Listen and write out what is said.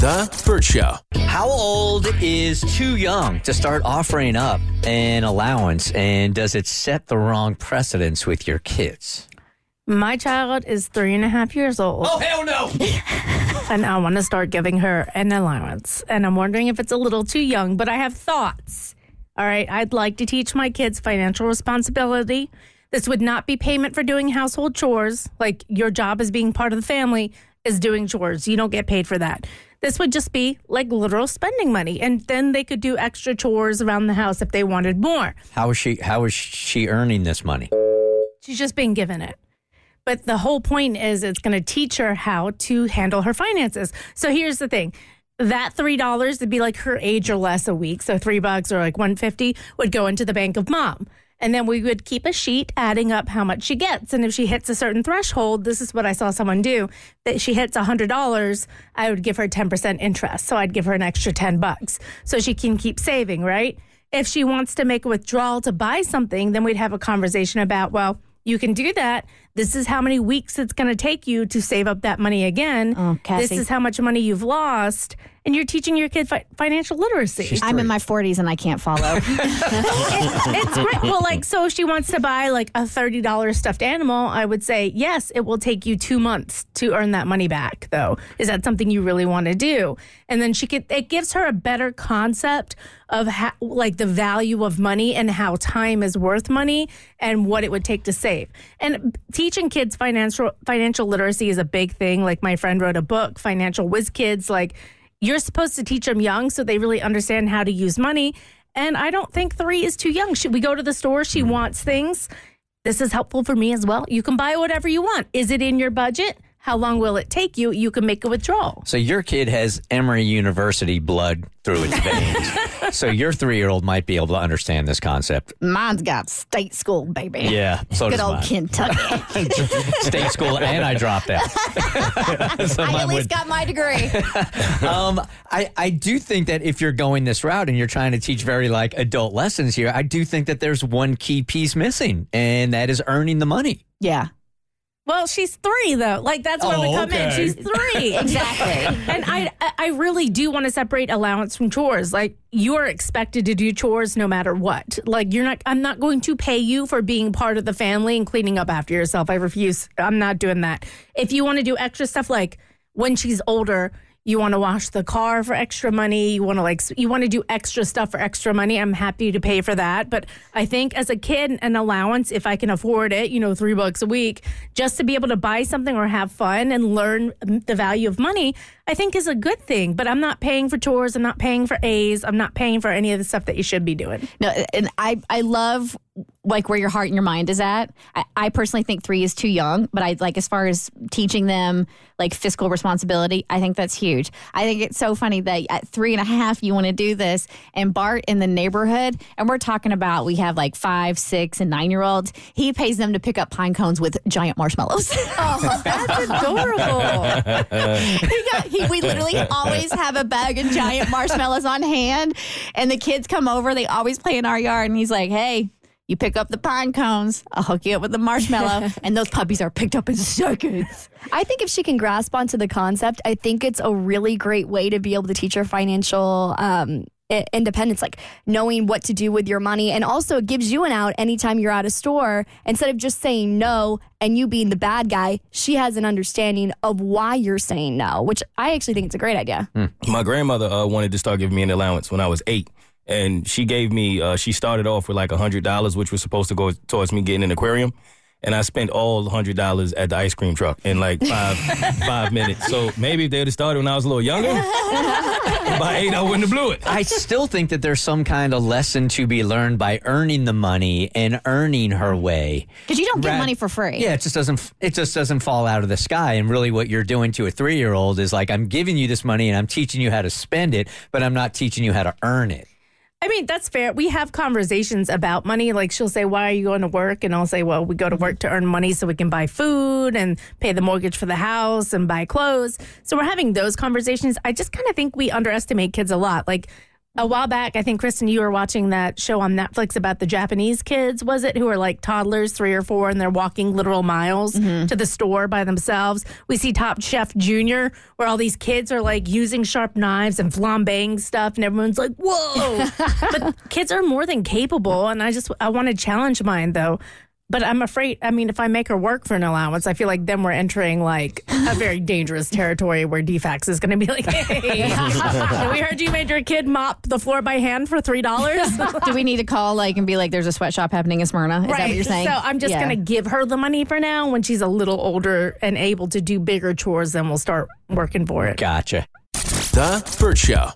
The Burt Show. How old is too young to start offering up an allowance, and does it set the wrong precedence with your kids? My child is three and a half years old. Oh, hell no. and I want to start giving her an allowance. And I'm wondering if it's a little too young, but I have thoughts. All right. I'd like to teach my kids financial responsibility. This would not be payment for doing household chores. Like your job as being part of the family is doing chores. You don't get paid for that. This would just be like literal spending money. And then they could do extra chores around the house if they wanted more. How is she? How is she earning this money? She's just being given it. But the whole point is it's going to teach her how to handle her finances. So here's the thing. That three dollars would be like her age or less a week. So three bucks or like one fifty would go into the bank of mom. And then we would keep a sheet adding up how much she gets. And if she hits a certain threshold, this is what I saw someone do that she hits $100, I would give her 10% interest. So I'd give her an extra 10 bucks so she can keep saving, right? If she wants to make a withdrawal to buy something, then we'd have a conversation about, well, you can do that. This is how many weeks it's going to take you to save up that money again. Oh, Cassie. This is how much money you've lost. And you're teaching your kid fi- financial literacy. I'm in my 40s and I can't follow. it's great. Well, like, so if she wants to buy like a $30 stuffed animal, I would say, yes, it will take you two months to earn that money back, though. Is that something you really want to do? And then she could, it gives her a better concept of how, like the value of money and how time is worth money and what it would take to save. And teaching kids financial, financial literacy is a big thing. Like, my friend wrote a book, Financial Whiz Kids, like, you're supposed to teach them young so they really understand how to use money. And I don't think three is too young. She, we go to the store, she mm. wants things. This is helpful for me as well. You can buy whatever you want. Is it in your budget? How long will it take you? You can make a withdrawal. So your kid has Emory University blood through its veins. so your three-year-old might be able to understand this concept. Mine's got state school, baby. Yeah, so Good does old mine. Kentucky. State school, and I dropped out. So I mine at would- least got my degree. um, I, I do think that if you're going this route and you're trying to teach very like adult lessons here, I do think that there's one key piece missing, and that is earning the money. yeah. Well, she's three though. Like that's where we Oh, come in. She's three. Exactly. and I I really do want to separate allowance from chores. Like you are expected to do chores no matter what. Like you're not I'm not going to pay you for being part of the family and cleaning up after yourself. I refuse. I'm not doing that. If you want to do extra stuff like when she's older, you want to wash the car for extra money, you want to like you want to do extra stuff for extra money, I'm happy to pay for that. But I think as a kid an allowance if I can afford it, you know, 3 bucks a week, just to be able to buy something or have fun and learn the value of money, I think is a good thing. But I'm not paying for chores, I'm not paying for A's, I'm not paying for any of the stuff that you should be doing. No, and I I love like where your heart and your mind is at. I, I personally think three is too young, but I like as far as teaching them like fiscal responsibility, I think that's huge. I think it's so funny that at three and a half you want to do this, and Bart in the neighborhood, and we're talking about we have like five, six, and nine year olds. He pays them to pick up pine cones with giant marshmallows. Oh, that's adorable. he got, he, we literally always have a bag of giant marshmallows on hand, and the kids come over. They always play in our yard, and he's like, "Hey." You pick up the pine cones, I'll hook you up with the marshmallow, and those puppies are picked up in seconds. I think if she can grasp onto the concept, I think it's a really great way to be able to teach her financial um, independence, like knowing what to do with your money. And also, it gives you an out anytime you're at a store. Instead of just saying no and you being the bad guy, she has an understanding of why you're saying no, which I actually think it's a great idea. My grandmother uh, wanted to start giving me an allowance when I was eight. And she gave me, uh, she started off with like $100, which was supposed to go towards me getting an aquarium. And I spent all $100 at the ice cream truck in like five five minutes. So maybe if they would have started when I was a little younger, by eight, I wouldn't have blew it. I still think that there's some kind of lesson to be learned by earning the money and earning her way. Because you don't get Rad- money for free. Yeah, it just doesn't. It just doesn't fall out of the sky. And really, what you're doing to a three year old is like, I'm giving you this money and I'm teaching you how to spend it, but I'm not teaching you how to earn it. I mean, that's fair. We have conversations about money. Like she'll say, Why are you going to work? And I'll say, Well, we go to work to earn money so we can buy food and pay the mortgage for the house and buy clothes. So we're having those conversations. I just kind of think we underestimate kids a lot. Like a while back, I think, Kristen, you were watching that show on Netflix about the Japanese kids, was it? Who are like toddlers, three or four, and they're walking literal miles mm-hmm. to the store by themselves. We see Top Chef Junior, where all these kids are like using sharp knives and flambeing stuff, and everyone's like, whoa. but kids are more than capable. And I just, I want to challenge mine though. But I'm afraid, I mean, if I make her work for an allowance, I feel like then we're entering like a very dangerous territory where DFCS is going to be like, hey, we heard you made your kid mop the floor by hand for $3. Do we need to call like and be like, there's a sweatshop happening in Smyrna? Is that what you're saying? So I'm just Yeah. going to give her the money for now. When she's a little older and able to do bigger chores, then we'll start working for it. Gotcha. The Burt Show.